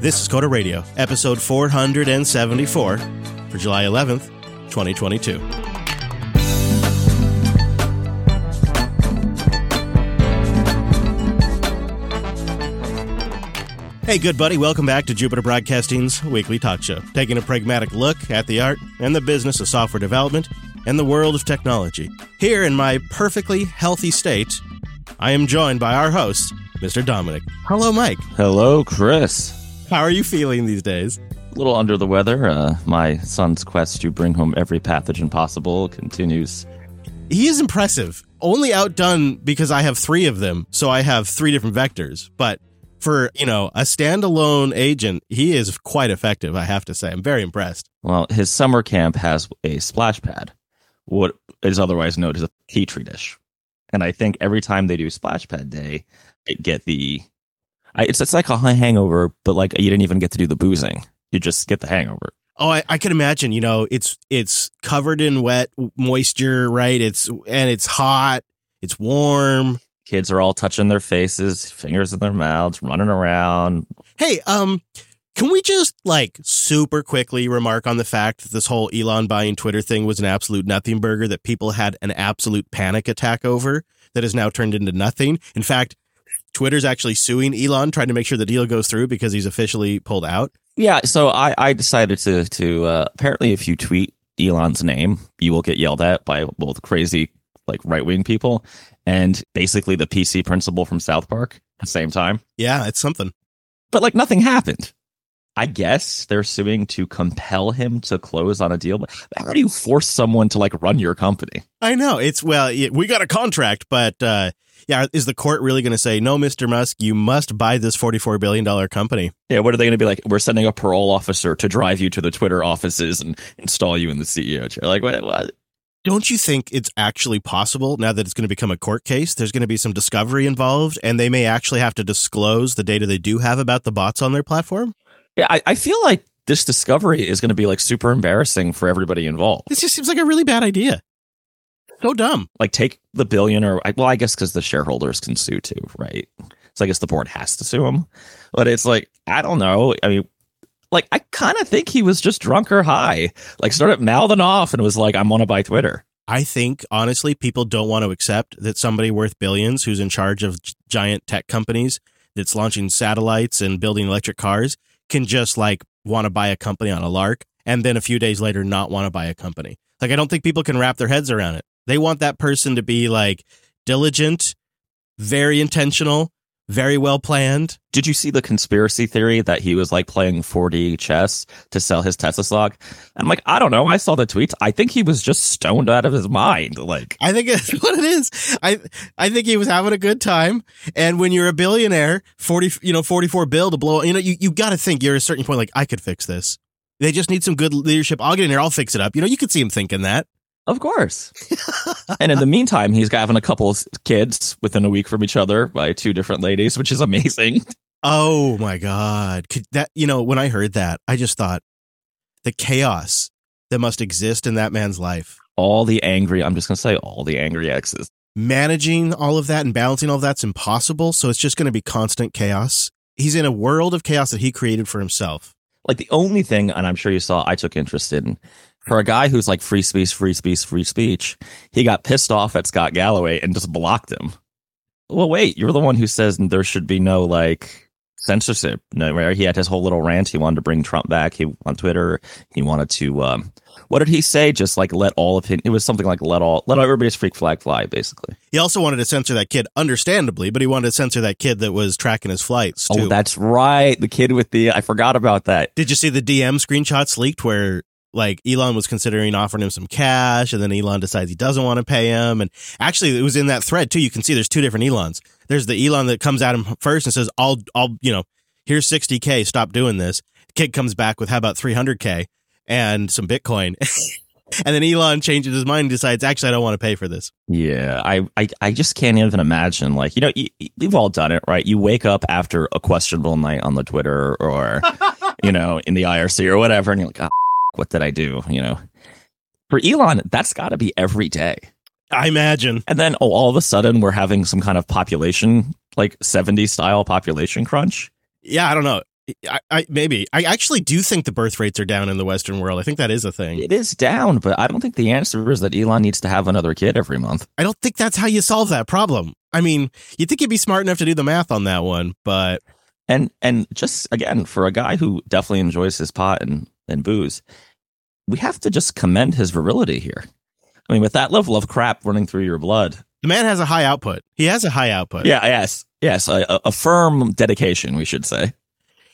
This is Coder Radio, episode 474 for July 11th, 2022. Hey, good buddy, welcome back to Jupiter Broadcasting's weekly talk show, taking a pragmatic look at the art and the business of software development and the world of technology. Here in my perfectly healthy state, I am joined by our host, Mr. Dominick. Hello, Mike. Hello, Chris. How are you feeling these days? A little under the weather. Uh, my son's quest to bring home every pathogen possible continues. He is impressive. Only outdone because I have three of them, so I have three different vectors. But for you know a standalone agent, he is quite effective. I have to say, I'm very impressed. Well, his summer camp has a splash pad, what is otherwise known as a petri dish, and I think every time they do splash pad day, I get the. I, it's it's like a hangover, but like you didn't even get to do the boozing. You just get the hangover. Oh, I, I can imagine. You know, it's it's covered in wet moisture, right? It's and it's hot. It's warm. Kids are all touching their faces, fingers in their mouths, running around. Hey, um, can we just like super quickly remark on the fact that this whole Elon buying Twitter thing was an absolute nothing burger that people had an absolute panic attack over that has now turned into nothing? In fact, Twitter's actually suing Elon, trying to make sure the deal goes through because he's officially pulled out. Yeah, so I, I decided to to uh, apparently if you tweet Elon's name, you will get yelled at by both crazy like right wing people and basically the PC principal from South Park at the same time. Yeah, it's something. But like nothing happened. I guess they're suing to compel him to close on a deal. But how do you force someone to like run your company? I know it's well, we got a contract, but uh, yeah, is the court really going to say no, Mister Musk? You must buy this forty-four billion dollar company. Yeah, what are they going to be like? We're sending a parole officer to drive you to the Twitter offices and install you in the CEO chair. Like what? what? Don't you think it's actually possible now that it's going to become a court case? There's going to be some discovery involved, and they may actually have to disclose the data they do have about the bots on their platform. Yeah, I, I feel like this discovery is going to be like super embarrassing for everybody involved. This just seems like a really bad idea. So dumb. Like take the billion or well, I guess because the shareholders can sue too, right? So I guess the board has to sue him. But it's like I don't know. I mean, like I kind of think he was just drunk or high. Like started mouthing off and was like, "I'm gonna buy Twitter." I think honestly, people don't want to accept that somebody worth billions, who's in charge of giant tech companies, that's launching satellites and building electric cars, can just like want to buy a company on a lark, and then a few days later not want to buy a company. Like I don't think people can wrap their heads around it. They want that person to be like diligent, very intentional, very well planned. Did you see the conspiracy theory that he was like playing 4D chess to sell his Tesla stock? I'm like, I don't know. I saw the tweets. I think he was just stoned out of his mind. Like, I think it's what it is. I I think he was having a good time. And when you're a billionaire, 40, you know, 44 bill to blow, you know, you, you got to think you're at a certain point, like, I could fix this. They just need some good leadership. I'll get in there. I'll fix it up. You know, you could see him thinking that. Of course. and in the meantime, he's having a couple kids within a week from each other by two different ladies, which is amazing. Oh my god! Could that you know when I heard that, I just thought the chaos that must exist in that man's life. All the angry, I'm just going to say all the angry exes. Managing all of that and balancing all of that's impossible, so it's just going to be constant chaos. He's in a world of chaos that he created for himself. Like the only thing, and I'm sure you saw, I took interest in for a guy who's like free speech, free speech, free speech, he got pissed off at Scott Galloway and just blocked him. Well, wait, you're the one who says there should be no like censorship. No, where he had his whole little rant. He wanted to bring Trump back. He on Twitter. He wanted to. Um, what did he say? Just like let all of him. It was something like let all let everybody's freak flag fly. Basically, he also wanted to censor that kid, understandably, but he wanted to censor that kid that was tracking his flights. Too. Oh, that's right. The kid with the. I forgot about that. Did you see the DM screenshots leaked where like Elon was considering offering him some cash and then Elon decides he doesn't want to pay him. And actually it was in that thread too. You can see there's two different Elons. There's the Elon that comes at him first and says, I'll, I'll, you know, here's 60K. Stop doing this. Kid comes back with how about 300K and some Bitcoin. and then Elon changes his mind and decides, actually, I don't want to pay for this. Yeah. I, I, I just can't even imagine. Like, you know, you, we've all done it, right? You wake up after a questionable night on the Twitter or, you know, in the IRC or whatever, and you're like, oh, what did I do? You know, for Elon, that's got to be every day. I imagine. And then oh, all of a sudden, we're having some kind of population, like 70 style population crunch. Yeah, I don't know. I, I, maybe. I actually do think the birth rates are down in the Western world. I think that is a thing. It is down, but I don't think the answer is that Elon needs to have another kid every month. I don't think that's how you solve that problem. I mean, you'd think you'd be smart enough to do the math on that one, but and and just again for a guy who definitely enjoys his pot and and booze, we have to just commend his virility here. I mean, with that level of crap running through your blood, the man has a high output. He has a high output. Yeah, yes, yes, a, a firm dedication, we should say.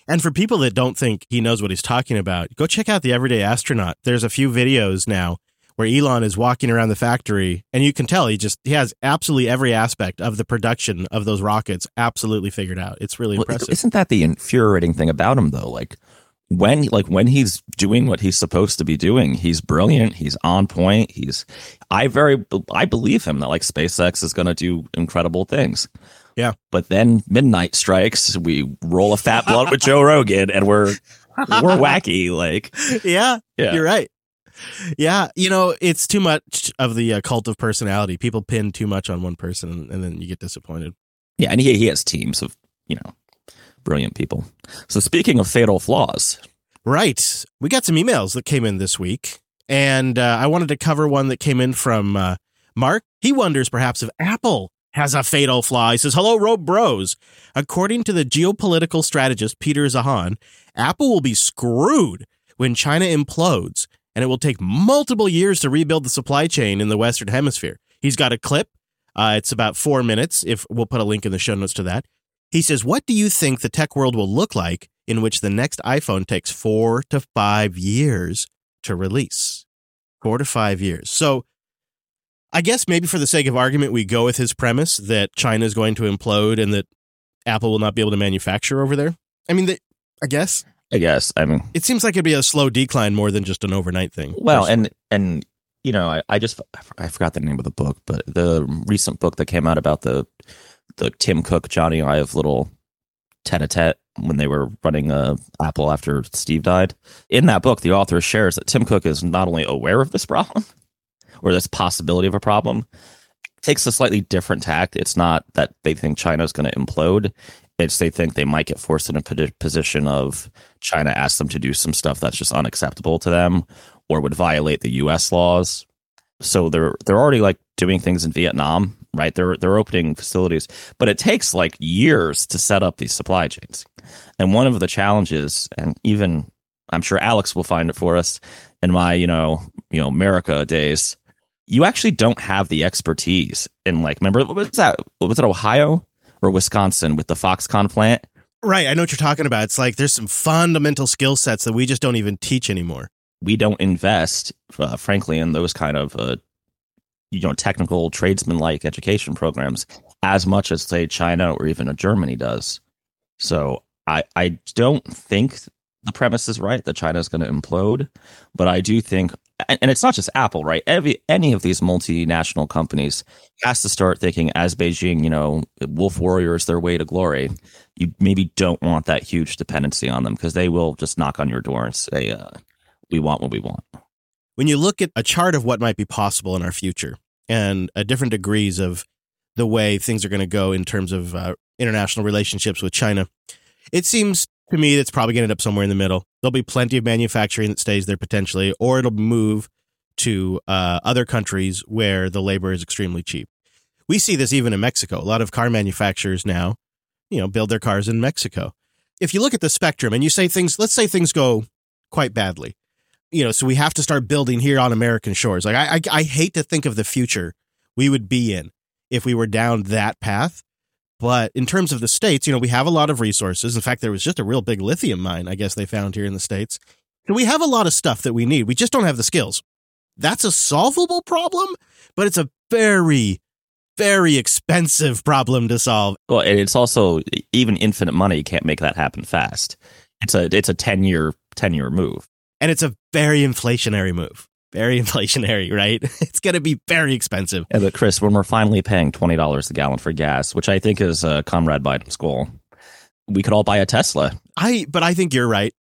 And for people that don't think he knows what he's talking about, go check out the Everyday Astronaut. There's a few videos now where Elon is walking around the factory and you can tell he just he has absolutely every aspect of the production of those rockets absolutely figured out. It's really impressive. isn't that the infuriating thing about him though? Like when like when he's doing what he's supposed to be doing, he's brilliant, he's on point, he's I very I believe him that like SpaceX is going to do incredible things. Yeah. But then midnight strikes, we roll a fat blunt with Joe Rogan and we're we're wacky like. Yeah. Yeah. You're right. Yeah, you know, it's too much of the uh, cult of personality. People pin too much on one person and then you get disappointed. Yeah, and he he has teams of, you know, brilliant people. So speaking of fatal flaws, right? We got some emails that came in this week, and uh, I wanted to cover one that came in from uh, Mark. He wonders perhaps if Apple has a fatal flaw. He says, "Hello, Rope Bros. According to the geopolitical strategist Peter Zeihan, Apple will be screwed when China implodes." And it will take multiple years to rebuild the supply chain in the Western Hemisphere. He's got a clip. Uh, it's about four minutes. If we'll put a link in the show notes to that. He says, What do you think the tech world will look like in which the next iPhone takes four to five years to release? Four to five years. So I guess maybe for the sake of argument, we go with his premise that China is going to implode and that Apple will not be able to manufacture over there. I mean, the, I guess. I guess. I mean, it seems like it'd be a slow decline more than just an overnight thing. Well, personally. and and you know, I, I just I forgot the name of the book, but the recent book that came out about the the Tim Cook Jony Ive little tete a tete when they were running uh, Apple after Steve died. In that book, the author shares that Tim Cook is not only aware of this problem or this possibility of a problem, takes a slightly different tact. It's not that they think China is going to implode. It's they think they might get forced in a position of China asks them to do some stuff that's just unacceptable to them or would violate the U.S. laws. So they're they're already like doing things in Vietnam right? They're they're opening facilities, but it takes like years to set up these supply chains. And one of the challenges, and even I'm sure Alex will find it for us in my you know you know America days, you actually don't have the expertise in like remember was that? Was it Ohio or Wisconsin with the Foxconn plant? Right, I know what you're talking about. It's like there's some fundamental skill sets that we just don't even teach anymore. We don't invest, uh, frankly, in those kind of uh, you know technical tradesman like education programs as much as say China or even a Germany does. So I I don't think the premise is right that China is going to implode, but I do think and it's not just Apple, right? Every any of these multinational companies has to start thinking as Beijing, you know, wolf warriors their way to glory. You maybe don't want that huge dependency on them because they will just knock on your door and say, uh, "We want what we want." when you look at a chart of what might be possible in our future and uh, different degrees of the way things are going to go in terms of uh, international relationships with China, it seems to me that's probably going to end up somewhere in the middle. There'll be plenty of manufacturing that stays there potentially, or it'll move to uh, other countries where the labor is extremely cheap. We see this even in Mexico. A lot of car manufacturers now, you know, build their cars in Mexico. If you look at the spectrum and you say things, let's say things go quite badly you know, so we have to start building here on American shores. Like I, I, I hate to think of the future we would be in if we were down that path. But in terms of the states, you know, we have a lot of resources. In fact, there was just a real big lithium mine, I guess they found here in the states. So we have a lot of stuff that we need. We just don't have the skills. That's a solvable problem, but it's a very, very expensive problem to solve. Well, and it's also even infinite money can't make that happen fast. It's a it's a ten year ten year move. And it's a very inflationary move. Very inflationary, right? It's going to be very expensive. Yeah, but Chris, when we're finally paying $20 a gallon for gas, which I think is uh, Comrade Biden's goal, we could all buy a Tesla. I, but I think you're right.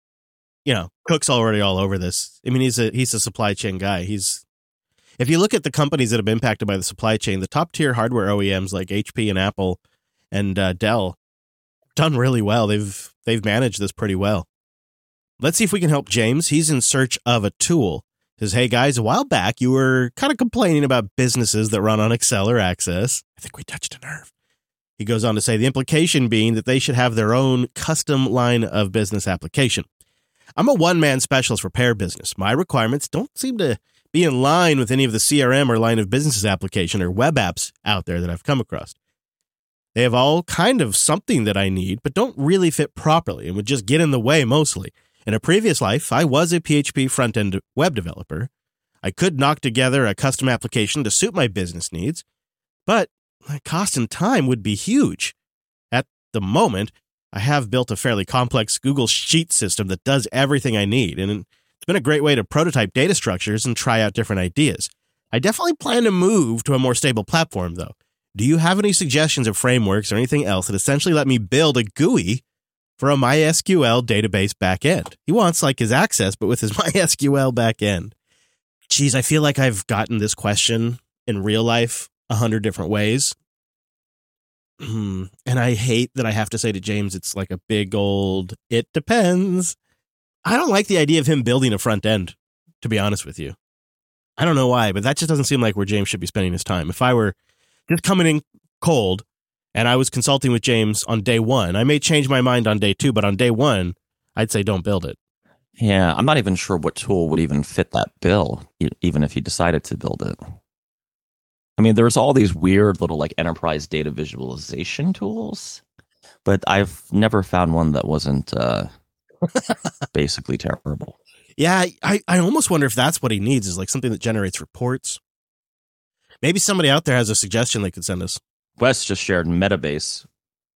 You know, Cook's already all over this. I mean, he's a, he's a supply chain guy. He's, if you look at the companies that have been impacted by the supply chain, the top tier hardware OEMs like HP and Apple and uh, Dell, done really well. They've they've managed this pretty well. Let's see if we can help James. He's in search of a tool. Says, hey guys, a while back you were kind of complaining about businesses that run on Excel or Access. I think we touched a nerve. He goes on to say the implication being that they should have their own custom line of business application. I'm a one man specialist repair business. My requirements don't seem to be in line with any of the CRM or line of businesses application or web apps out there that I've come across. They have all kind of something that I need, but don't really fit properly and would just get in the way mostly. In a previous life, I was a PHP front end web developer. I could knock together a custom application to suit my business needs, but my cost and time would be huge. At the moment, I have built a fairly complex Google Sheet system that does everything I need, and it's been a great way to prototype data structures and try out different ideas. I definitely plan to move to a more stable platform, though. Do you have any suggestions of frameworks or anything else that essentially let me build a GUI for a MySQL database backend? He wants like his access, but with his MySQL backend. Geez, I feel like I've gotten this question in real life a hundred different ways. And I hate that I have to say to James, it's like a big old, it depends. I don't like the idea of him building a front end, to be honest with you. I don't know why, but that just doesn't seem like where James should be spending his time. If I were just coming in cold and I was consulting with James on day one, I may change my mind on day two, but on day one, I'd say don't build it. Yeah, I'm not even sure what tool would even fit that bill, even if he decided to build it. I mean, there's all these weird little like enterprise data visualization tools, but I've never found one that wasn't uh, basically terrible. Yeah, I, I almost wonder if that's what he needs is like something that generates reports. Maybe somebody out there has a suggestion they could send us. Wes just shared Metabase,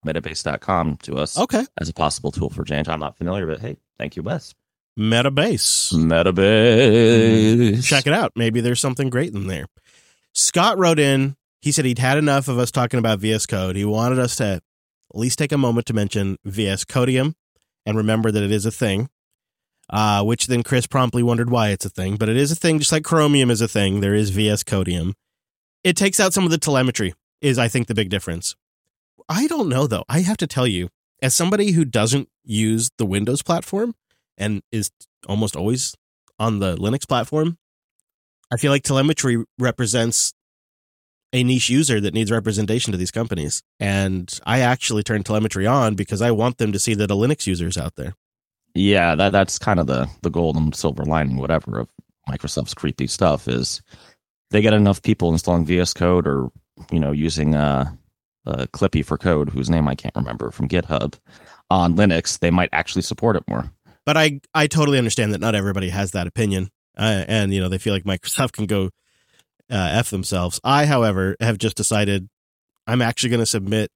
metabase.com to us okay. as a possible tool for change. I'm not familiar, but hey, thank you, Wes. Metabase. Metabase. Check it out. Maybe there's something great in there. Scott wrote in. He said he'd had enough of us talking about VS Code. He wanted us to at least take a moment to mention VS Codium and remember that it is a thing. Uh, which then Chris promptly wondered why it's a thing, but it is a thing, just like Chromium is a thing. There is VS Codium. It takes out some of the telemetry, is I think the big difference. I don't know though. I have to tell you, as somebody who doesn't use the Windows platform and is almost always on the Linux platform, I feel like telemetry represents a niche user that needs representation to these companies. And I actually turn telemetry on because I want them to see that a Linux user is out there. Yeah, that that's kind of the the golden silver lining, whatever, of Microsoft's creepy stuff is they get enough people installing VS Code or you know using uh, uh Clippy for code, whose name I can't remember from GitHub on Linux, they might actually support it more. But I I totally understand that not everybody has that opinion uh, and you know they feel like Microsoft can go uh, f themselves. I, however, have just decided I'm actually going to submit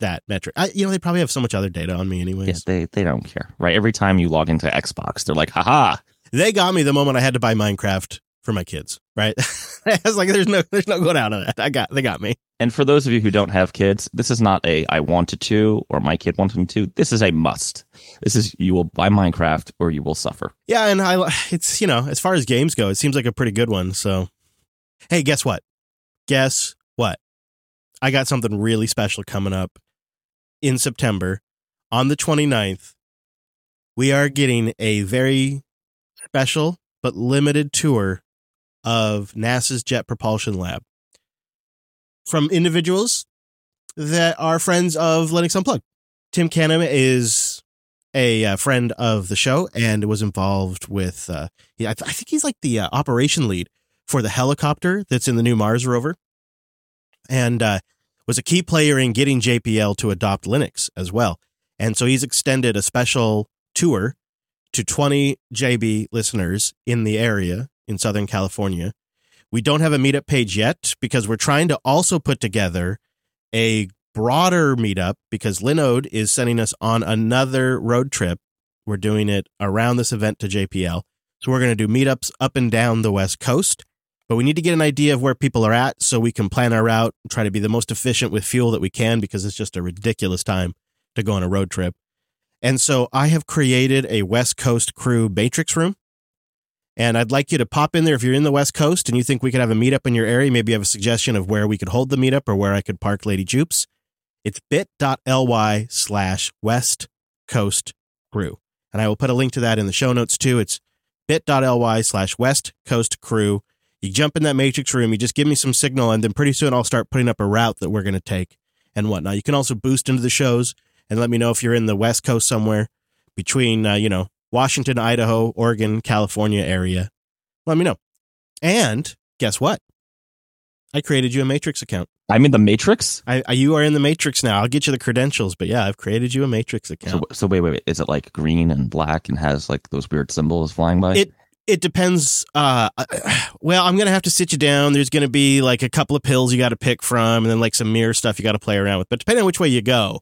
that metric. I, you know, they probably have so much other data on me, anyways. Yeah, they they don't care, right? Every time you log into Xbox, they're like, "Haha!" They got me the moment I had to buy Minecraft for my kids, right? I was like, "There's no, there's no going out of that." I got, they got me. And for those of you who don't have kids, this is not a I wanted to or my kid wanted me to. This is a must. This is you will buy Minecraft or you will suffer. Yeah, and I it's you know as far as games go, it seems like a pretty good one. So, hey, guess what? Guess what? I got something really special coming up in September on the 29th. We are getting a very special but limited tour of NASA's Jet Propulsion Lab from individuals that are friends of Linux Unplugged. Tim Canham is a uh, friend of the show and was involved with, uh, I, th- I, think he's like the uh, operation lead for the helicopter that's in the new Mars rover and uh, was a key player in getting JPL to adopt Linux as well. And so he's extended a special tour to 20 JB listeners in the area in Southern California we don't have a meetup page yet because we're trying to also put together a broader meetup because Linode is sending us on another road trip. We're doing it around this event to JPL. So we're going to do meetups up and down the West Coast, but we need to get an idea of where people are at so we can plan our route and try to be the most efficient with fuel that we can because it's just a ridiculous time to go on a road trip. And so I have created a West Coast crew matrix room and I'd like you to pop in there if you're in the West Coast and you think we could have a meetup in your area. Maybe you have a suggestion of where we could hold the meetup or where I could park Lady Jupes. It's bit.ly slash West Coast Crew. And I will put a link to that in the show notes too. It's bit.ly slash West Coast Crew. You jump in that matrix room, you just give me some signal, and then pretty soon I'll start putting up a route that we're going to take and whatnot. You can also boost into the shows and let me know if you're in the West Coast somewhere between, uh, you know, Washington, Idaho, Oregon, California area. Let me know. And guess what? I created you a Matrix account. I'm in the Matrix. I, I, you are in the Matrix now. I'll get you the credentials, but yeah, I've created you a Matrix account. So, so wait, wait, wait. Is it like green and black and has like those weird symbols flying by? It it depends. Uh, well, I'm gonna have to sit you down. There's gonna be like a couple of pills you got to pick from, and then like some mirror stuff you got to play around with. But depending on which way you go,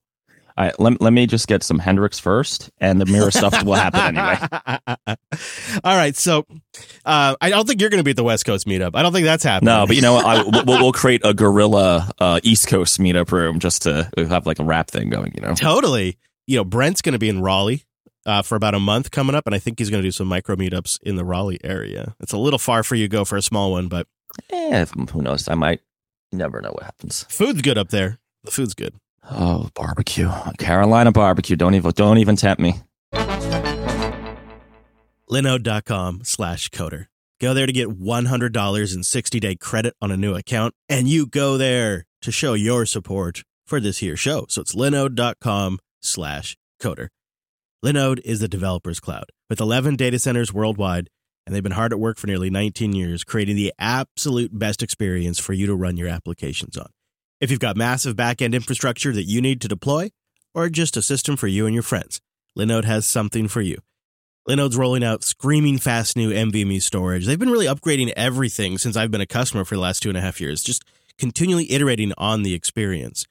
all right, let, let me just get some Hendrix first, and the mirror stuff will happen anyway. All right, so uh, I don't think you're going to be at the West Coast meetup. I don't think that's happening. No, but you know, I, we'll, we'll create a guerrilla uh, East Coast meetup room just to have like a rap thing going. You know, totally. You know, Brent's going to be in Raleigh uh, for about a month coming up, and I think he's going to do some micro meetups in the Raleigh area. It's a little far for you to go for a small one, but eh, who knows? I might. Never know what happens. Food's good up there. The food's good. Oh, barbecue. Carolina barbecue. Don't even don't even tempt me. Linode.com slash coder. Go there to get $100 in 60 day credit on a new account, and you go there to show your support for this here show. So it's linode.com slash coder. Linode is the developer's cloud with 11 data centers worldwide, and they've been hard at work for nearly 19 years, creating the absolute best experience for you to run your applications on. If you've got massive backend infrastructure that you need to deploy, or just a system for you and your friends, Linode has something for you. Linode's rolling out screaming fast new NVMe storage. They've been really upgrading everything since I've been a customer for the last two and a half years, just continually iterating on the experience.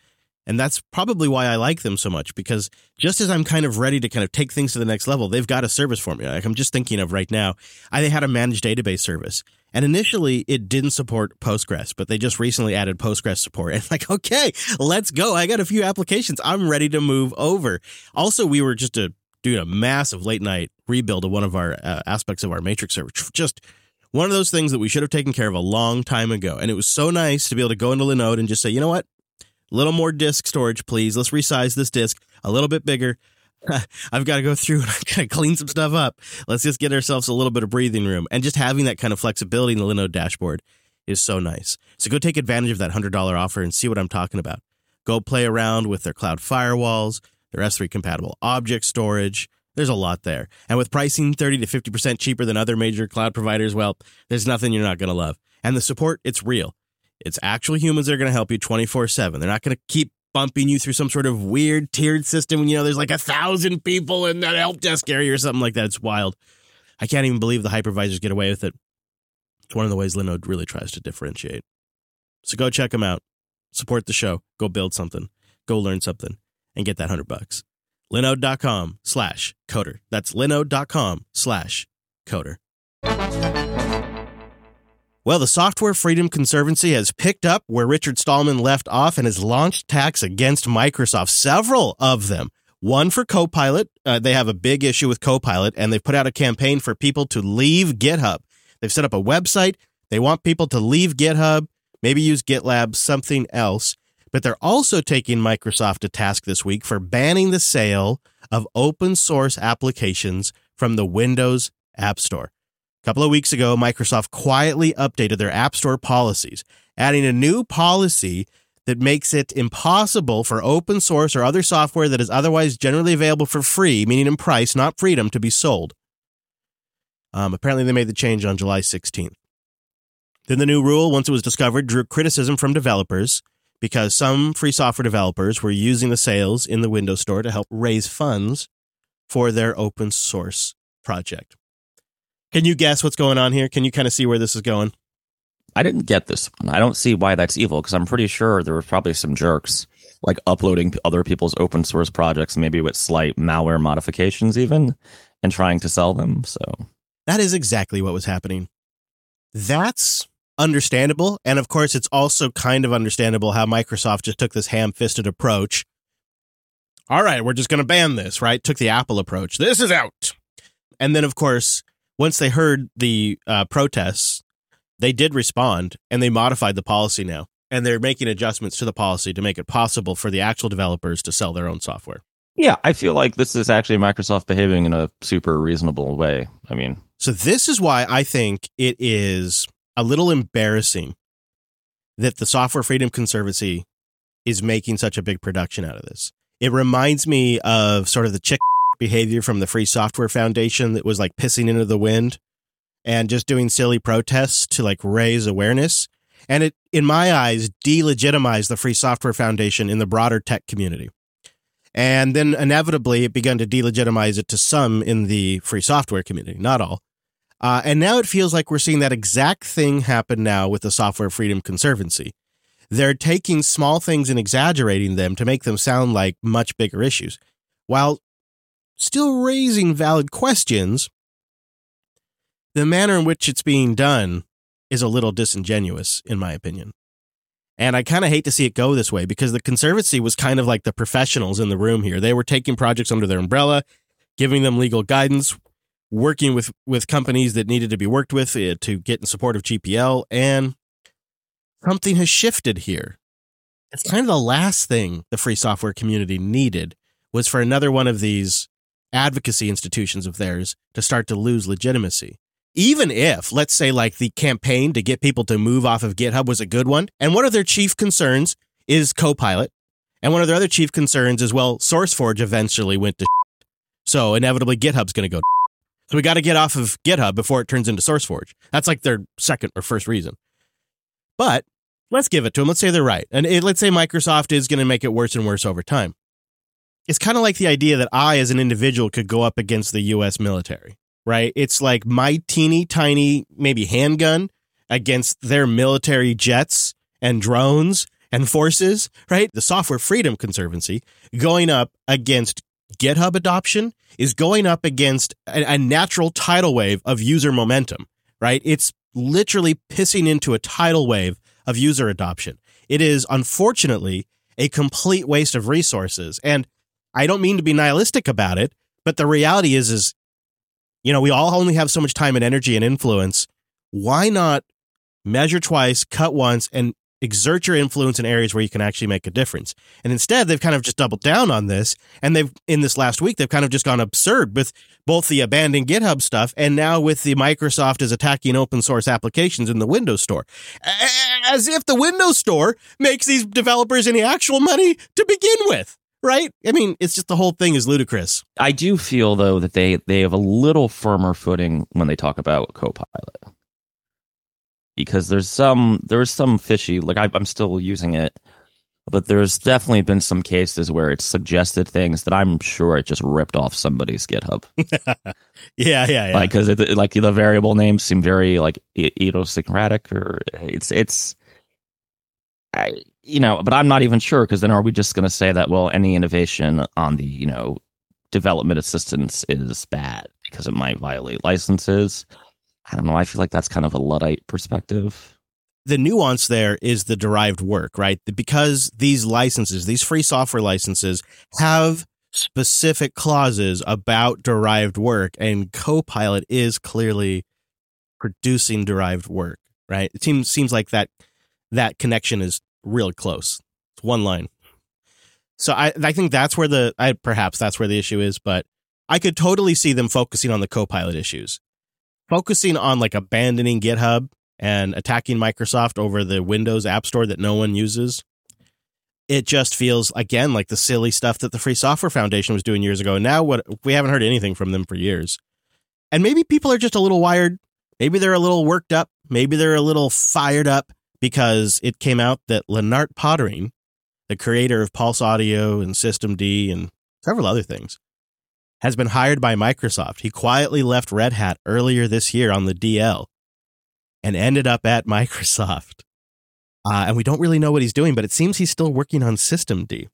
And that's probably why I like them so much because just as I'm kind of ready to kind of take things to the next level, they've got a service for me. Like I'm just thinking of right now, I had a managed database service. And initially it didn't support Postgres, but they just recently added Postgres support. And like, okay, let's go. I got a few applications. I'm ready to move over. Also, we were just a, doing a massive late night rebuild of one of our uh, aspects of our matrix server. Just one of those things that we should have taken care of a long time ago. And it was so nice to be able to go into Linode and just say, you know what? A little more disk storage, please. Let's resize this disk a little bit bigger. I've got to go through and I've got to clean some stuff up. Let's just get ourselves a little bit of breathing room. And just having that kind of flexibility in the Linode dashboard is so nice. So go take advantage of that $100 offer and see what I'm talking about. Go play around with their cloud firewalls, their S3 compatible object storage. There's a lot there. And with pricing 30 to 50% cheaper than other major cloud providers, well, there's nothing you're not going to love. And the support, it's real. It's actual humans that are going to help you 24 7. They're not going to keep bumping you through some sort of weird tiered system when you know there's like a thousand people in that help desk area or something like that. It's wild. I can't even believe the hypervisors get away with it. It's one of the ways Linode really tries to differentiate. So go check them out. Support the show. Go build something. Go learn something and get that hundred bucks. Linode.com slash coder. That's linode.com slash coder. Well, the Software Freedom Conservancy has picked up where Richard Stallman left off and has launched attacks against Microsoft, several of them. One for Copilot. Uh, they have a big issue with Copilot, and they've put out a campaign for people to leave GitHub. They've set up a website. They want people to leave GitHub, maybe use GitLab, something else. But they're also taking Microsoft to task this week for banning the sale of open source applications from the Windows App Store couple of weeks ago, Microsoft quietly updated their App Store policies, adding a new policy that makes it impossible for open source or other software that is otherwise generally available for free, meaning in price, not freedom, to be sold. Um, apparently, they made the change on July 16th. Then the new rule, once it was discovered, drew criticism from developers because some free software developers were using the sales in the Windows Store to help raise funds for their open source project. Can you guess what's going on here? Can you kind of see where this is going? I didn't get this one. I don't see why that's evil because I'm pretty sure there were probably some jerks like uploading other people's open source projects, maybe with slight malware modifications, even, and trying to sell them. So that is exactly what was happening. That's understandable. And of course, it's also kind of understandable how Microsoft just took this ham fisted approach. All right, we're just going to ban this, right? Took the Apple approach. This is out. And then, of course, once they heard the uh, protests, they did respond and they modified the policy now. and they're making adjustments to the policy to make it possible for the actual developers to sell their own software. Yeah, I feel like this is actually Microsoft behaving in a super reasonable way. I mean, so this is why I think it is a little embarrassing that the Software Freedom Conservancy is making such a big production out of this. It reminds me of sort of the chick behavior from the Free Software Foundation that was like pissing into the wind and just doing silly protests to like raise awareness. And it, in my eyes, delegitimized the Free Software Foundation in the broader tech community. And then inevitably it began to delegitimize it to some in the free software community, not all. Uh, and now it feels like we're seeing that exact thing happen now with the Software Freedom Conservancy. They're taking small things and exaggerating them to make them sound like much bigger issues, while still raising valid questions. The manner in which it's being done is a little disingenuous, in my opinion. And I kind of hate to see it go this way because the Conservancy was kind of like the professionals in the room here. They were taking projects under their umbrella, giving them legal guidance, working with, with companies that needed to be worked with uh, to get in support of GPL. And something has shifted here. It's kind of the last thing the free software community needed was for another one of these advocacy institutions of theirs to start to lose legitimacy even if, let's say, like the campaign to get people to move off of GitHub was a good one, and one of their chief concerns is Copilot, and one of their other chief concerns is, well, SourceForge eventually went to so inevitably GitHub's going to go. So we got to get off of GitHub before it turns into SourceForge. That's like their second or first reason. But let's give it to them. Let's say they're right. And it, let's say Microsoft is going to make it worse and worse over time. It's kind of like the idea that I, as an individual, could go up against the US military right? It's like my teeny tiny, maybe handgun against their military jets and drones and forces, right? The Software Freedom Conservancy going up against GitHub adoption is going up against a, a natural tidal wave of user momentum, right? It's literally pissing into a tidal wave of user adoption. It is unfortunately a complete waste of resources. And I don't mean to be nihilistic about it, but the reality is, is you know, we all only have so much time and energy and influence. Why not measure twice, cut once, and exert your influence in areas where you can actually make a difference? And instead, they've kind of just doubled down on this. And they've, in this last week, they've kind of just gone absurd with both the abandoned GitHub stuff and now with the Microsoft is attacking open source applications in the Windows Store. As if the Windows Store makes these developers any actual money to begin with right? I mean, it's just the whole thing is ludicrous. I do feel though that they they have a little firmer footing when they talk about Copilot, because there's some there's some fishy. Like I, I'm still using it, but there's definitely been some cases where it's suggested things that I'm sure it just ripped off somebody's GitHub. yeah, yeah, yeah. Like because like the variable names seem very like idiosyncratic, or it's it's. I, you know, but I'm not even sure because then are we just going to say that well, any innovation on the you know development assistance is bad because it might violate licenses? I don't know. I feel like that's kind of a luddite perspective. The nuance there is the derived work, right? Because these licenses, these free software licenses, have specific clauses about derived work, and Copilot is clearly producing derived work, right? It seems seems like that that connection is real close. It's one line. So I I think that's where the I perhaps that's where the issue is, but I could totally see them focusing on the Copilot issues. Focusing on like abandoning GitHub and attacking Microsoft over the Windows App Store that no one uses. It just feels again like the silly stuff that the Free Software Foundation was doing years ago. Now what we haven't heard anything from them for years. And maybe people are just a little wired. Maybe they're a little worked up. Maybe they're a little fired up because it came out that Lennart Poettering, the creator of Pulse Audio and System D and several other things, has been hired by Microsoft. He quietly left Red Hat earlier this year on the DL and ended up at Microsoft. Uh, and we don't really know what he's doing, but it seems he's still working on System D.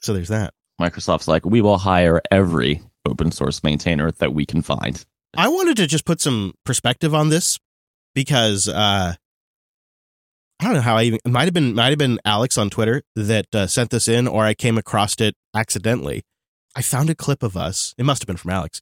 So there's that. Microsoft's like, we will hire every open source maintainer that we can find. I wanted to just put some perspective on this because uh, I don't know how I even it might have been might have been Alex on Twitter that uh, sent this in, or I came across it accidentally. I found a clip of us. It must have been from Alex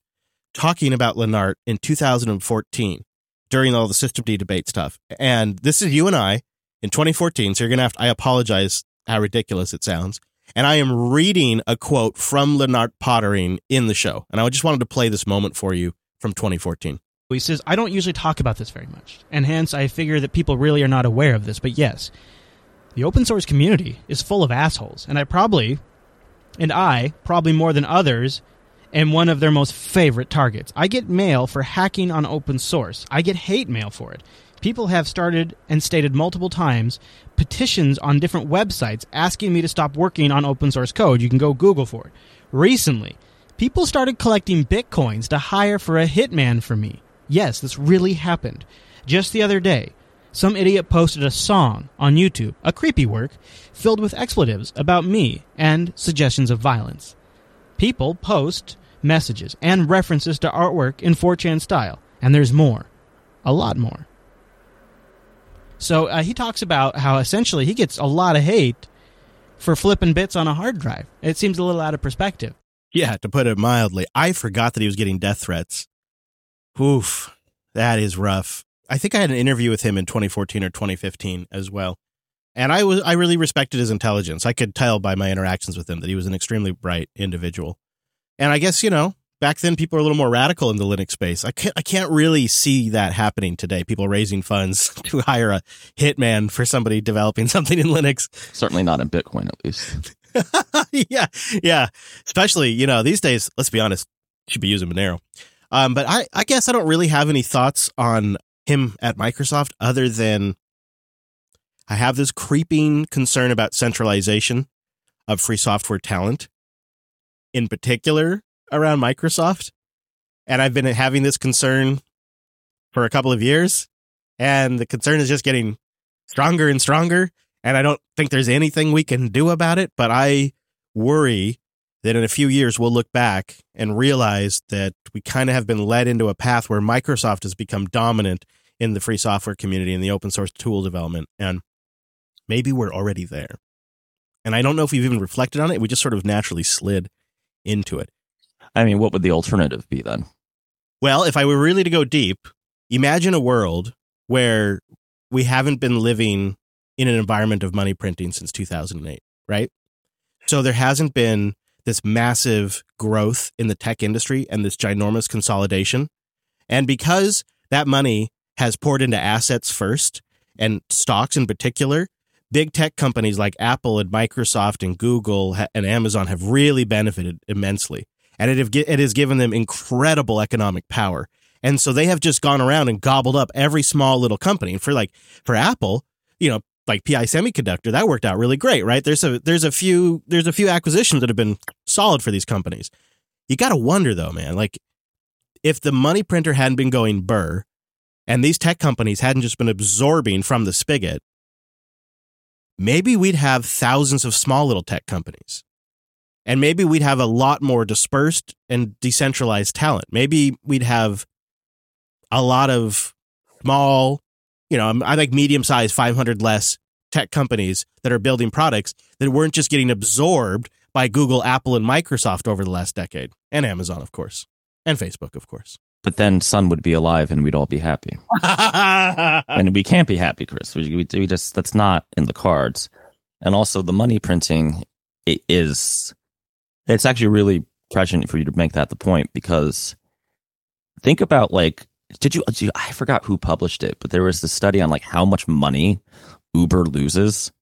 talking about Lennart in 2014 during all the System D debate stuff. And this is you and I in 2014. So you're to have to, I apologize how ridiculous it sounds. And I am reading a quote from Lennart Poettering in the show. And I just wanted to play this moment for you from 2014. He says, I don't usually talk about this very much, and hence I figure that people really are not aware of this. But yes, the open source community is full of assholes, and I probably, and I, probably more than others, am one of their most favorite targets. I get mail for hacking on open source, I get hate mail for it. People have started and stated multiple times petitions on different websites asking me to stop working on open source code. You can go Google for it. Recently, people started collecting bitcoins to hire for a hitman for me. Yes, this really happened. Just the other day, some idiot posted a song on YouTube, a creepy work, filled with expletives about me and suggestions of violence. People post messages and references to artwork in 4chan style, and there's more. A lot more. So uh, he talks about how essentially he gets a lot of hate for flipping bits on a hard drive. It seems a little out of perspective. Yeah, to put it mildly, I forgot that he was getting death threats. Oof, that is rough. I think I had an interview with him in 2014 or 2015 as well. And I was I really respected his intelligence. I could tell by my interactions with him that he was an extremely bright individual. And I guess, you know, back then people were a little more radical in the Linux space. I can't I can't really see that happening today. People raising funds to hire a hitman for somebody developing something in Linux. Certainly not in Bitcoin, at least. yeah, yeah. Especially, you know, these days, let's be honest, should be using Monero. Um, but I, I guess I don't really have any thoughts on him at Microsoft other than I have this creeping concern about centralization of free software talent, in particular around Microsoft. And I've been having this concern for a couple of years, and the concern is just getting stronger and stronger. And I don't think there's anything we can do about it, but I worry that in a few years we'll look back and realize that we kind of have been led into a path where Microsoft has become dominant in the free software community and the open source tool development. And maybe we're already there. And I don't know if we've even reflected on it. We just sort of naturally slid into it. I mean, what would the alternative be then? Well, if I were really to go deep, imagine a world where we haven't been living in an environment of money printing since 2008, right? So there hasn't been this massive growth in the tech industry and this ginormous consolidation. And because that money has poured into assets first and stocks in particular, big tech companies like Apple and Microsoft and Google and Amazon have really benefited immensely. And it, have, it has given them incredible economic power. And so they have just gone around and gobbled up every small little company. And for like, for Apple, you know, like PI Semiconductor, that worked out really great, right? There's a there's a few there's a few acquisitions that have been solid for these companies. You got to wonder though, man, like if the money printer hadn't been going burr and these tech companies hadn't just been absorbing from the spigot, maybe we'd have thousands of small little tech companies. And maybe we'd have a lot more dispersed and decentralized talent. Maybe we'd have a lot of small you know, I like medium sized 500 less tech companies that are building products that weren't just getting absorbed by Google, Apple, and Microsoft over the last decade, and Amazon, of course, and Facebook, of course. But then Sun would be alive and we'd all be happy. and we can't be happy, Chris. We, we, we, just, that's not in the cards. And also the money printing is, it's actually really prescient for you to make that the point because think about like did you, did you, I forgot who published it, but there was this study on like how much money Uber loses.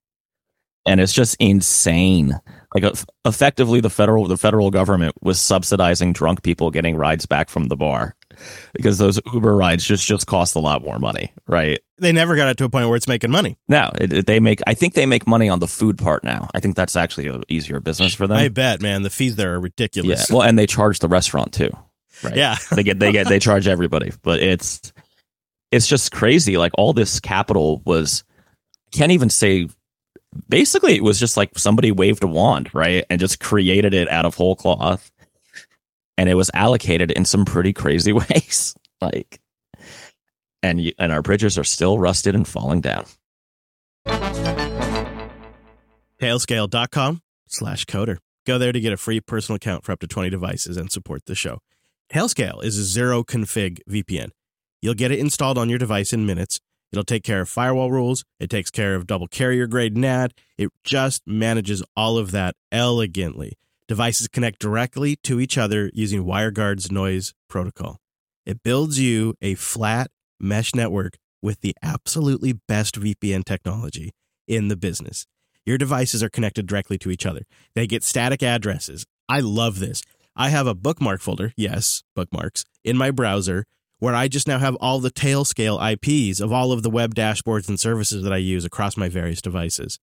And it's just insane. Like effectively the federal the federal government was subsidizing drunk people getting rides back from the bar because those Uber rides just just cost a lot more money, right? They never got it to a point where it's making money. No, it, it, they make. I think they make money on the food part now. I think that's actually an easier business for them. I bet, man. The fees there are ridiculous. Yeah. Well, and they charge the restaurant too. Right. Yeah. they get they get they charge everybody. But it's it's just crazy. Like all this capital was can't even say basically it was just like somebody waved a wand, right? And just created it out of whole cloth. And it was allocated in some pretty crazy ways. like and and our bridges are still rusted and falling down. Tailscale.com slash coder. Go there to get a free personal account for up to 20 devices and support the show. Tailscale is a zero config VPN. You'll get it installed on your device in minutes. It'll take care of firewall rules. It takes care of double carrier grade NAT. It just manages all of that elegantly. Devices connect directly to each other using WireGuard's noise protocol. It builds you a flat mesh network with the absolutely best VPN technology in the business. Your devices are connected directly to each other. They get static addresses. I love this. I have a bookmark folder, yes, bookmarks, in my browser where I just now have all the Tailscale IPs of all of the web dashboards and services that I use across my various devices.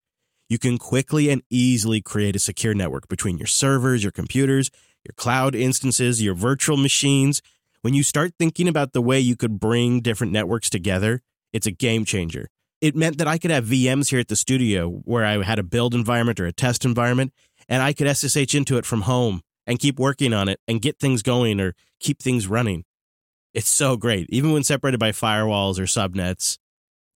You can quickly and easily create a secure network between your servers, your computers, your cloud instances, your virtual machines. When you start thinking about the way you could bring different networks together, it's a game changer. It meant that I could have VMs here at the studio where I had a build environment or a test environment, and I could SSH into it from home and keep working on it and get things going or keep things running. It's so great. Even when separated by firewalls or subnets,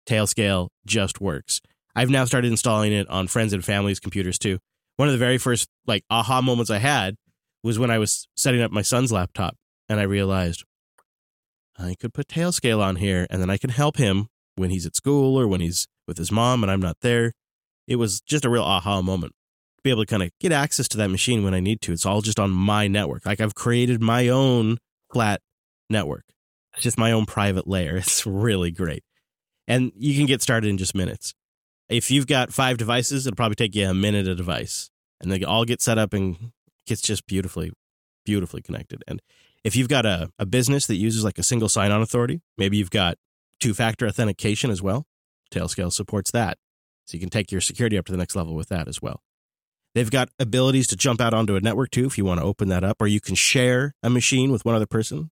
Tailscale just works. I've now started installing it on friends and family's computers too. One of the very first like aha moments I had was when I was setting up my son's laptop and I realized I could put Tailscale on here and then I can help him when he's at school or when he's with his mom and I'm not there. It was just a real aha moment. Be able to kind of get access to that machine when I need to. It's all just on my network. Like I've created my own flat network. It's just my own private layer. It's really great. And you can get started in just minutes. If you've got five devices, it'll probably take you a minute a device. And they all get set up and gets just beautifully, beautifully connected. And if you've got a, a business that uses like a single sign on authority, maybe you've got two factor authentication as well. Tailscale supports that. So you can take your security up to the next level with that as well. They've got abilities to jump out onto a network too if you want to open that up, or you can share a machine with one other person.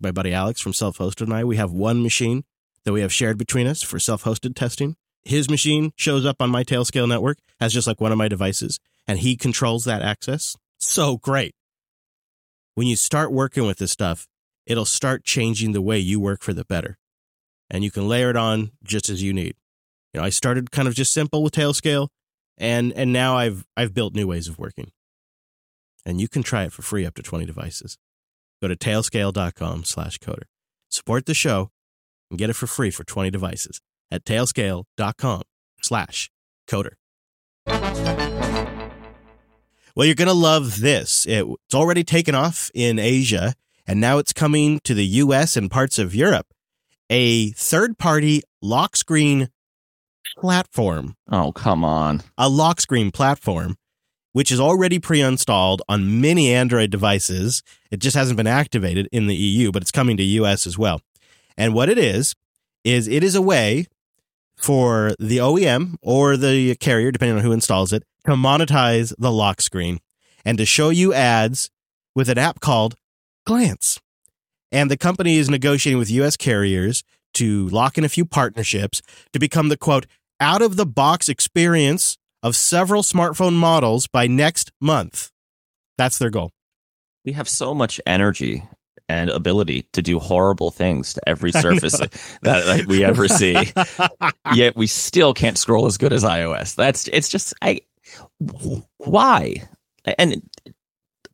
My buddy Alex from Self Hosted and I, we have one machine that we have shared between us for self hosted testing. His machine shows up on my Tailscale network as just like one of my devices, and he controls that access. So great. When you start working with this stuff, it'll start changing the way you work for the better. And you can layer it on just as you need. You know, I started kind of just simple with Tailscale, and and now I've I've built new ways of working. And you can try it for free up to 20 devices. Go to tailscale.com slash coder. Support the show and get it for free for 20 devices at tailscale.com slash coder. Well, you're going to love this. It, it's already taken off in Asia, and now it's coming to the US and parts of Europe. A third party lock screen platform, Oh, come on. a lock screen platform, which is already pre installed on many Android devices. It just hasn't been activated in the EU, but it's coming to US as well. And what it is, is it is a way for the OEM or the carrier, depending on who installs it, to monetize the lock screen and to show you ads with an app called Glance. And the company is negotiating with US carriers to lock in a few partnerships to become the quote, out of the box experience of several smartphone models by next month. That's their goal. We have so much energy and ability to do horrible things to every surface that like, we ever see. Yet we still can't scroll as good as iOS. That's it's just I why? And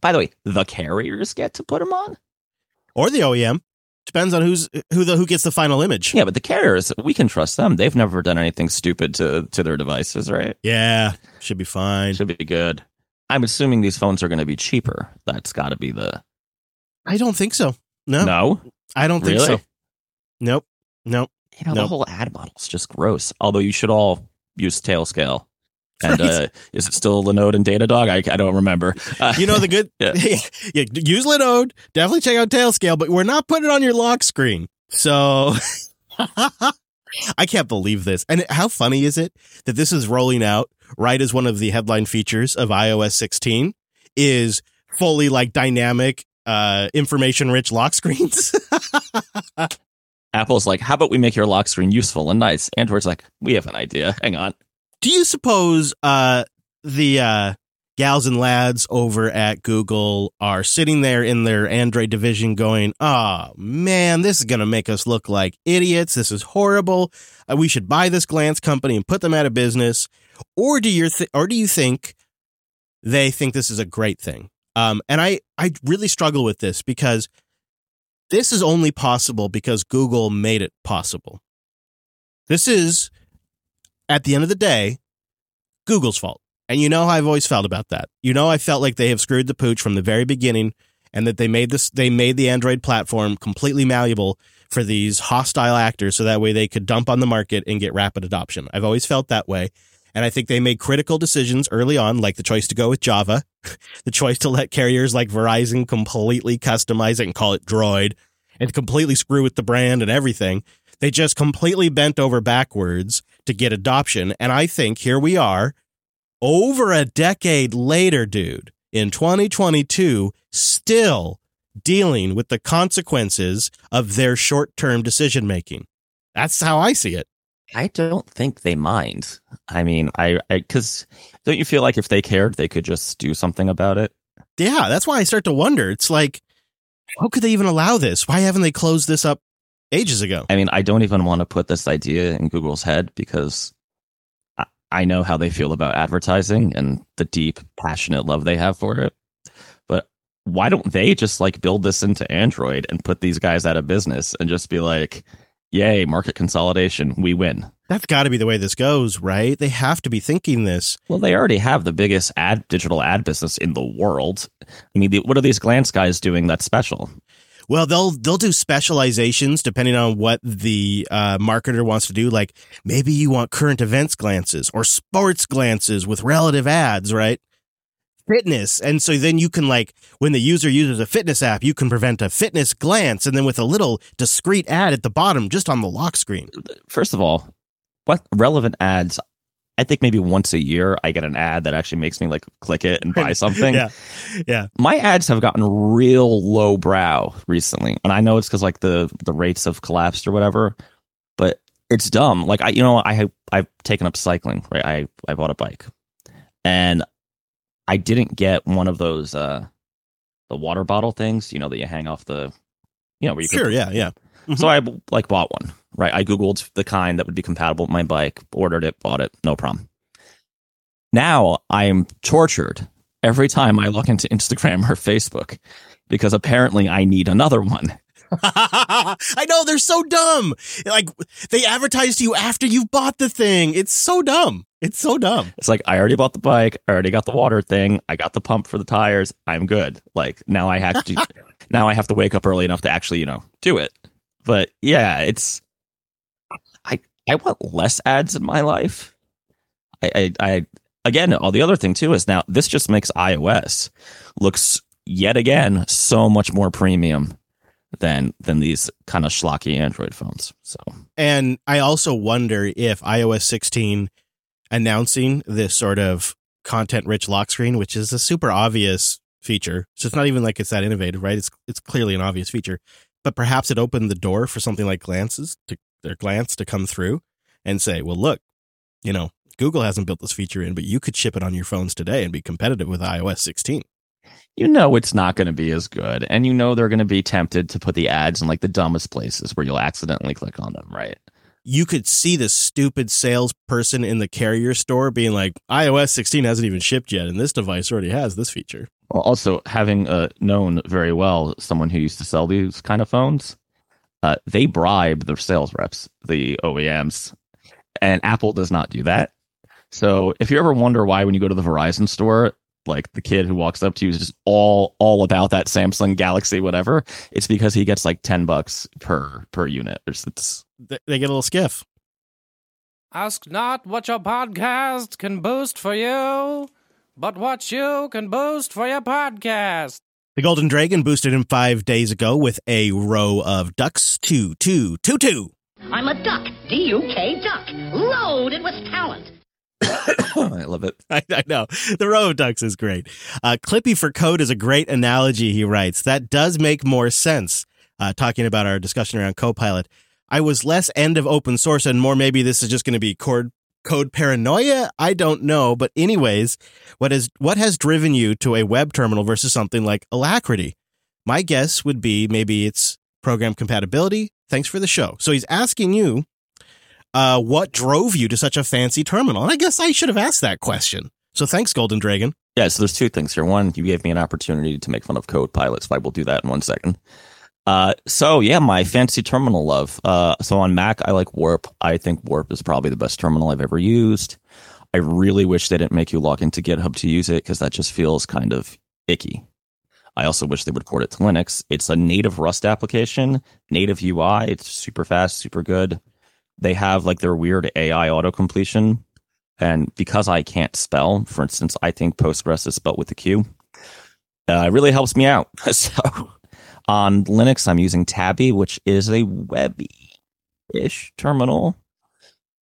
by the way, the carriers get to put them on. Or the OEM. Depends on who's who the who gets the final image. Yeah, but the carriers, we can trust them. They've never done anything stupid to to their devices, right? Yeah, should be fine. Should be good. I'm assuming these phones are going to be cheaper. That's got to be the I don't think so. No, no. I don't think Really? so. Nope. Nope. You know, the whole ad model's just gross. Although you should all use Tailscale. And Right. uh, is it still Linode and Datadog? I, I don't remember. Uh, You know the good. Yeah. yeah. use Linode. Definitely check out Tailscale, but we're not putting it on your lock screen. So I can't believe this. And how funny is it that this is rolling out right as one of the headline features of iOS 16 is fully like dynamic, uh, information rich lock screens. Apple's like, how about we make your lock screen useful and nice? Android's like, we have an idea. Hang on. Do you suppose uh, the uh, gals and lads over at Google are sitting there in their Android division going, oh man, this is going to make us look like idiots. This is horrible. Uh, we should buy this glance company and put them out of business. Or do you th- or do you think they think this is a great thing? Um, and I, I really struggle with this because this is only possible because Google made it possible. This is, at the end of the day, Google's fault. And you know how I've always felt about that. You know, I felt like they have screwed the pooch from the very beginning and that they made this, they made the Android platform completely malleable for these hostile actors so that way they could dump on the market and get rapid adoption. I've always felt that way. And I think they made critical decisions early on, like the choice to go with Java, the choice to let carriers like Verizon completely customize it and call it Droid and completely screw with the brand and everything. They just completely bent over backwards to get adoption. And I think here we are over a decade later, dude, in 2022, still dealing with the consequences of their short term decision making. That's how I see it. I don't think they mind. I mean, I, because don't you feel like if they cared, they could just do something about it? Yeah, that's why I start to wonder. It's like, how could they even allow this? Why haven't they closed this up ages ago? I mean, I don't even want to put this idea in Google's head because I, I know how they feel about advertising and the deep, passionate love they have for it. But why don't they just like build this into Android and put these guys out of business and just be like, yay, market consolidation, we win. That's got to be the way this goes, right? They have to be thinking this. Well, they already have the biggest ad digital ad business in the world. I mean, the, what are these glance guys doing that's special? Well, they'll they'll do specializations depending on what the uh, marketer wants to do. Like maybe you want current events glances or sports glances with relative ads, right? fitness. And so then you can like when the user uses a fitness app, you can prevent a fitness glance and then with a little discreet ad at the bottom just on the lock screen. First of all, what relevant ads? I think maybe once a year I get an ad that actually makes me like click it and buy something. yeah. Yeah. My ads have gotten real low brow recently. And I know it's cuz like the the rates have collapsed or whatever, but it's dumb. Like I you know, I have I've taken up cycling, right? I I bought a bike. And I didn't get one of those uh the water bottle things, you know, that you hang off the you know, where you Sure, could, yeah, yeah. Mm-hmm. So I like bought one, right? I googled the kind that would be compatible with my bike, ordered it, bought it, no problem. Now I am tortured every time I log into Instagram or Facebook because apparently I need another one. I know they're so dumb. Like they advertise to you after you've bought the thing. It's so dumb. It's so dumb. It's like I already bought the bike, I already got the water thing, I got the pump for the tires. I'm good. Like now I have to now I have to wake up early enough to actually, you know, do it. But yeah, it's I want less ads in my life. I I, I again, all the other thing too is now this just makes iOS looks yet again so much more premium than than these kind of schlocky Android phones. So And I also wonder if iOS 16 announcing this sort of content rich lock screen, which is a super obvious feature. So it's not even like it's that innovative, right? It's it's clearly an obvious feature. But perhaps it opened the door for something like glances to their glance to come through and say, well, look, you know, Google hasn't built this feature in, but you could ship it on your phones today and be competitive with iOS 16. you know it's not going to be as good, and you know they're going to be tempted to put the ads in like the dumbest places where you'll accidentally click on them, right? You could see the stupid salesperson in the carrier store being like, iOS 16 hasn't even shipped yet, and this device already has this feature. Also having uh, known very well someone who used to sell these kind of phones, uh, they bribe their sales reps, the OEMs, and Apple does not do that. So if you ever wonder why when you go to the Verizon store, like the kid who walks up to you is just all all about that Samsung Galaxy whatever, it's because he gets like ten bucks per per unit. It's, it's They they get a little skiff. Ask not what your podcast can boost for you, but what you can boost for your podcast. The Golden Dragon boosted him five days ago with a row of ducks. Two, two, two, two. I'm a duck, D-U-K duck, loaded with talent. I love it. I, I know. The row of ducks is great. Uh, Clippy for code is a great analogy, he writes. That does make more sense, uh, talking about our discussion around Copilot. I was less end of open source and more maybe this is just going to be code, code paranoia. I don't know. But anyways, what is, what has driven you to a web terminal versus something like Alacritty? My guess would be maybe it's program compatibility. Thanks for the show. So he's asking you, uh, what drove you to such a fancy terminal? And I guess I should have asked that question. So thanks, Golden Dragon. Yeah, so there's two things here. One, you gave me an opportunity to make fun of code pilots, so I will do that in one second. Uh, so yeah, my fancy terminal love. Uh, so on Mac, I like Warp. I think Warp is probably the best terminal I've ever used. I really wish they didn't make you log into GitHub to use it because that just feels kind of icky. I also wish they would port it to Linux. It's a native Rust application, native UI. It's super fast, super good. They have like their weird AI auto completion. And because I can't spell, for instance, I think Postgres is spelled with a Q. Uh, it really helps me out. so on Linux, I'm using Tabby, which is a webby-ish terminal.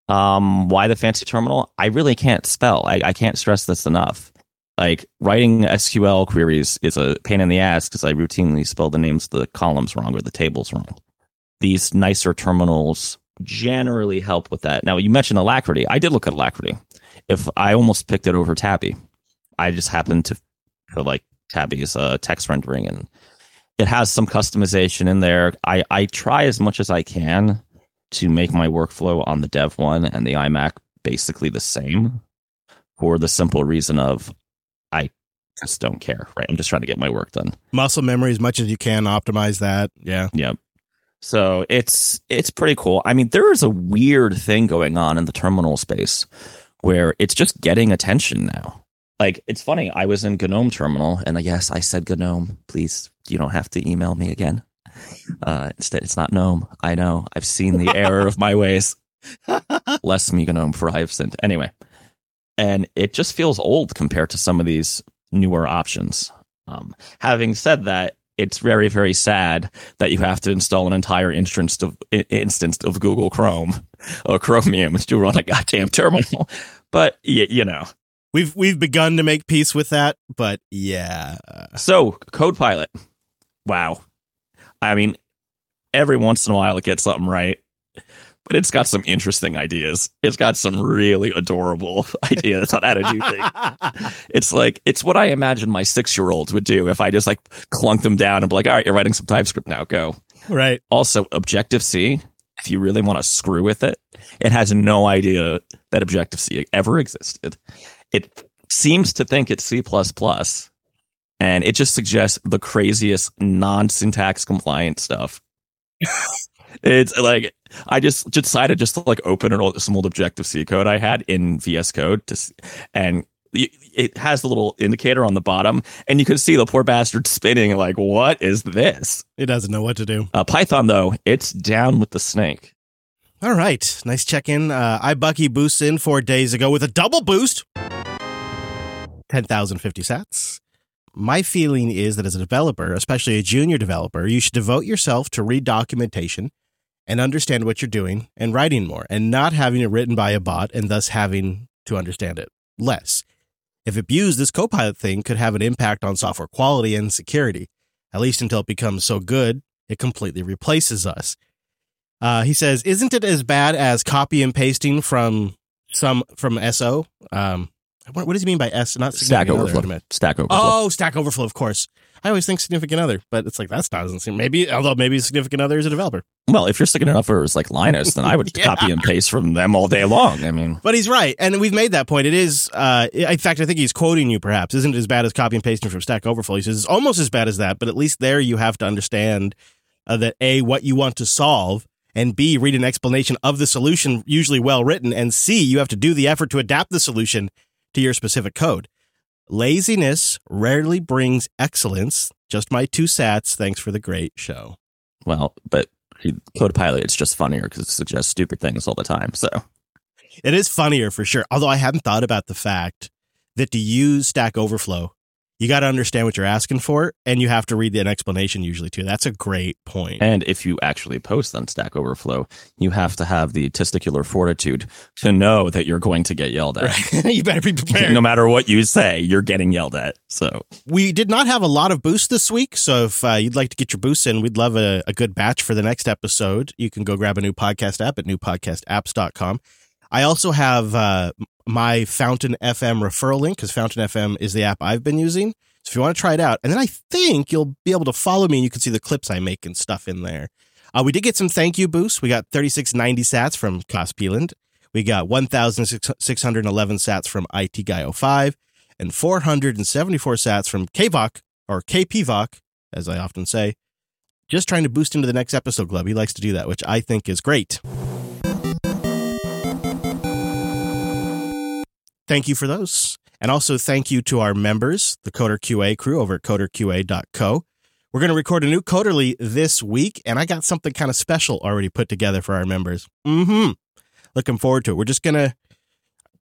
Um, why the fancy terminal? I really can't spell. I, I can't stress this enough. Like writing SQL queries is a pain in the ass because I routinely spell the names of the columns wrong or the tables wrong. These nicer terminals generally help with that. Now you mentioned Alacritty. I did look at Alacritty. If I almost picked it over Tabby, I just happened to, to like Tabby's uh, text rendering and it has some customization in there. I, I try as much as I can to make my workflow on the dev one and the iMac basically the same for the simple reason of I just don't care, right? I'm just trying to get my work done. Muscle memory as much as you can, optimize that. Yeah. Yep. So it's it's pretty cool. I mean, there is a weird thing going on in the terminal space where it's just getting attention now. Like it's funny, I was in GNOME terminal and yes, I said GNOME. Please, you don't have to email me again. Uh, instead, it's not GNOME. I know. I've seen the error of my ways. Less me GNOME for I have sinned. Anyway, and it just feels old compared to some of these newer options. Um, having said that, it's very very sad that you have to install an entire instance of instance of Google Chrome or Chromium to run a goddamn terminal. But y- you know, We've we've begun to make peace with that, but yeah. Uh. so CodePilot. Wow. I mean, every once in a while it gets something right, but it's got some interesting ideas. It's got some really adorable ideas on how to do things. It's like it's what I imagine my six year olds would do if I just like clunk them down and be like, all right, you're writing some TypeScript now, go. right. Also, Objective C, if you really want to screw with it, it has no idea that Objective C ever existed. It seems to think it's C and it just suggests the craziest non syntax compliant stuff. it's like I just decided just to like open an old, some old Objective C code I had in VS Code to, and it has the little indicator on the bottom, and you can see the poor bastard spinning like, what is this? It doesn't know what to do. Uh, Python though, it's down with the snake. All right. Nice check in. Uh, I Bucky boosts in four days ago with a double boost 10,050 sats. My feeling is that as a developer, especially a junior developer, you should devote yourself to read documentation and understand what you're doing and writing more and not having it written by a bot and thus having to understand it less. If abused, this Copilot thing could have an impact on software quality and security, at least until it becomes so good it completely replaces us. Uh, he says, "Isn't it as bad as copy and pasting from some from SO? Um, what, what does he mean by S? Not Stack other, Overflow. Stack Overflow. Oh, Stack Overflow, of course. I always think significant other, but it's like that's not doesn't seem maybe. Although maybe significant other is a developer, Well, if you're sticking enough for like Linus, then I would Yeah. copy and paste from them all day long. I mean, but he's right, and we've made that point. It is, uh, in fact, I think he's quoting you. Perhaps isn't it as bad as copy and pasting from Stack Overflow. He says it's almost as bad as that, but at least there you have to understand uh, that a what you want to solve, and b read an explanation of the solution, usually well written, and c you have to do the effort to adapt the solution to your specific code. Laziness rarely brings excellence. Just my two sats. Thanks for the great show. well, but Codepilot, it's just funnier because it suggests stupid things all the time. So It is funnier for sure. Although I hadn't thought about the fact that to use Stack Overflow, you got to understand what you're asking for, and you have to read an explanation usually too. That's a great point. And if you actually post on Stack Overflow, you have to have the testicular fortitude to know that you're going to get yelled at. you better be prepared. no matter what you say, you're getting yelled at. So we did not have a lot of boosts this week, so if uh, you'd like to get your boosts in, we'd love a, a good batch for the next episode. You can go grab a new podcast app at newpodcastapps.com. I also have uh, my Fountain FM referral link because Fountain FM is the app I've been using. So if you want to try it out, and then I think you'll be able to follow me and you can see the clips I make and stuff in there. Uh, we did get some thank you boosts. We got 3690 sats from Cospeland. We got 1,611 sats from IT Guy 05 and 474 sats from KVOC or KPVOC, as I often say. just trying to boost into the next episode club. He likes to do that, which I think is great. Thank you for those. And also thank you to our members, the Coder QA crew over at coderqa.co. We're going to record a new Coderly this week, and I got something kind of special already put together for our members. Mm-hmm. Looking forward to it. We're just gonna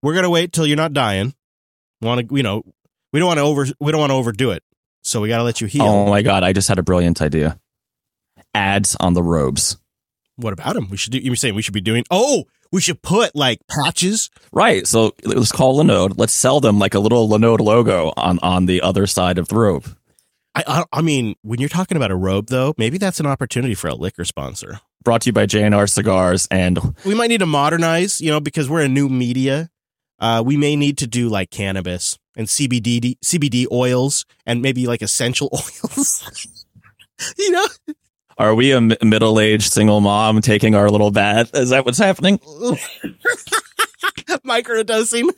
we're gonna wait till you're not dying. Want to you know we don't want to over we don't want to overdo it, so we got to let you heal. Oh my god, I just had a brilliant idea. Ads on the robes. What about them? We should do. You were saying we should be doing? Oh, we should put like patches. Right. So let's call Linode. Let's sell them like a little Linode logo on on the other side of the robe. I, I I mean, when you're talking about a robe, though, maybe that's an opportunity for a liquor sponsor. Brought to you by JNR Cigars and We might need to modernize, you know, because we're a new media. Uh, we may need to do like cannabis and CBD CBD oils and maybe like essential oils. you know, are we a m- middle-aged single mom taking our little bath? Is that what's happening? microdosing.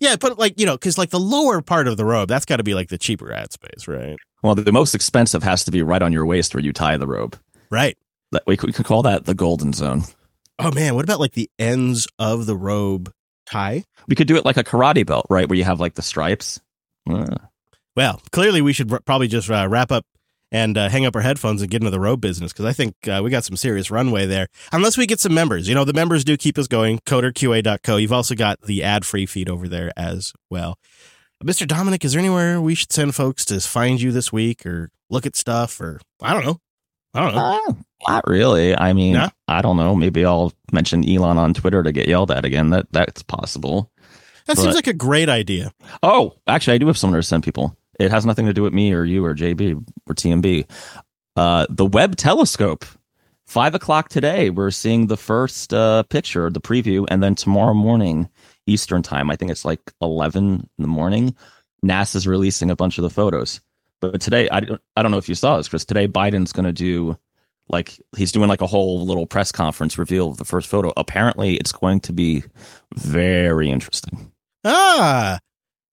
yeah, but like you know, because like the lower part of the robe, that's got to be like the cheaper ad space, right? Well, the, the most expensive has to be right on your waist where you tie the robe. Right. That we could, we could call that the golden zone. Oh man, what about like the ends of the robe tie? We could do it like a karate belt, right, where you have like the stripes. Uh, Well, clearly we should r- probably just uh, wrap up and uh, hang up our headphones and get into the road business because I think uh, we got some serious runway there. Unless we get some members, you know, the members do keep us going. CoderQA.co. You've also got the ad-free feed over there as well. Mr. Dominick, is there anywhere we should send folks to find you this week or look at stuff or I don't know. I don't know. uh, not really. I mean, No? I don't know. Maybe I'll mention Elon on Twitter to get yelled at again. That that's possible. That seems like a great idea. Oh, actually, I do have somewhere to send people. It has nothing to do with me or you or JB or TMB. Uh, the Webb Telescope. Five o'clock today, we're seeing the first uh, picture, the preview, and then tomorrow morning, Eastern time, I think it's like 11 in the morning, NASA's releasing a bunch of the photos. But today, I don't, I don't know if you saw this, Chris. Today, Biden's going to do like, he's doing like a whole little press conference reveal of the first photo. Apparently, it's going to be very interesting. Ah,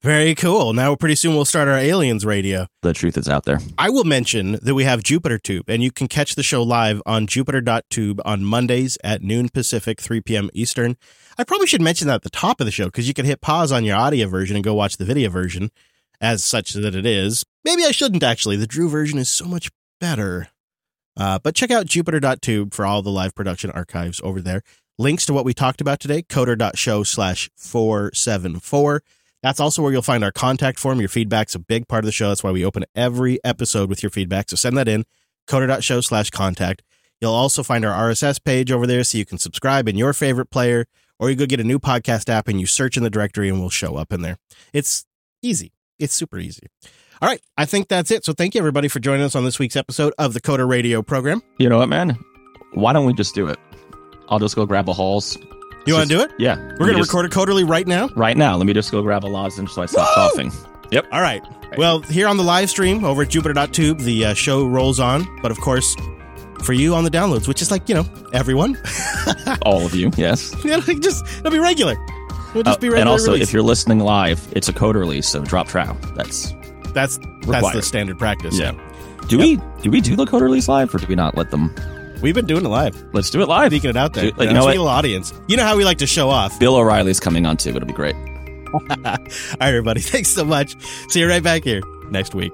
very cool. Now, pretty soon we'll start our aliens radio. The truth is out there. I will mention that we have Jupiter Tube, and you can catch the show live on jupiter.tube on Mondays at noon Pacific, 3 p.m. Eastern. I probably should mention that at the top of the show because you can hit pause on your audio version and go watch the video version as such that it is. Maybe I shouldn't actually. The Drew version is so much better. Uh, but check out jupiter.tube for all the live production archives over there. Links to what we talked about today, coder.show slash 474. That's also where you'll find our contact form. Your feedback's a big part of the show. That's why we open every episode with your feedback. So send that in, coder.show slash contact. You'll also find our RSS page over there so you can subscribe in your favorite player, or you go get a new podcast app and you search in the directory and we'll show up in there. It's easy. It's super easy. All right. I think that's it. So thank you everybody for joining us on this week's episode of the Coder Radio program. You know what, man? Why don't we just do it? I'll just go grab a halls. You want to do it? Yeah. We're going to record a Coderly right now. right now. Let me just go grab a lozenge so I stop Woo! coughing. Yep. All right. Well, here on the live stream over at Jupiter.tube, the uh, show rolls on. But of course, for you on the downloads, which is like, you know, everyone, All of you. Yes. you know, just, it'll be regular. It'll just Uh, be regular. and also, release. if you're listening live, it's a code release, so drop trow. That's that's, that's the standard practice. yeah. Do we do we do the code release live, or do we not let them? We've been doing it live, Let's do it live. speaking it out there. Do- you know what? little audience. You know how we like to show off. Bill O'Reilly's coming on too. It'll be great. All right, everybody. Thanks so much. See you right back here next week.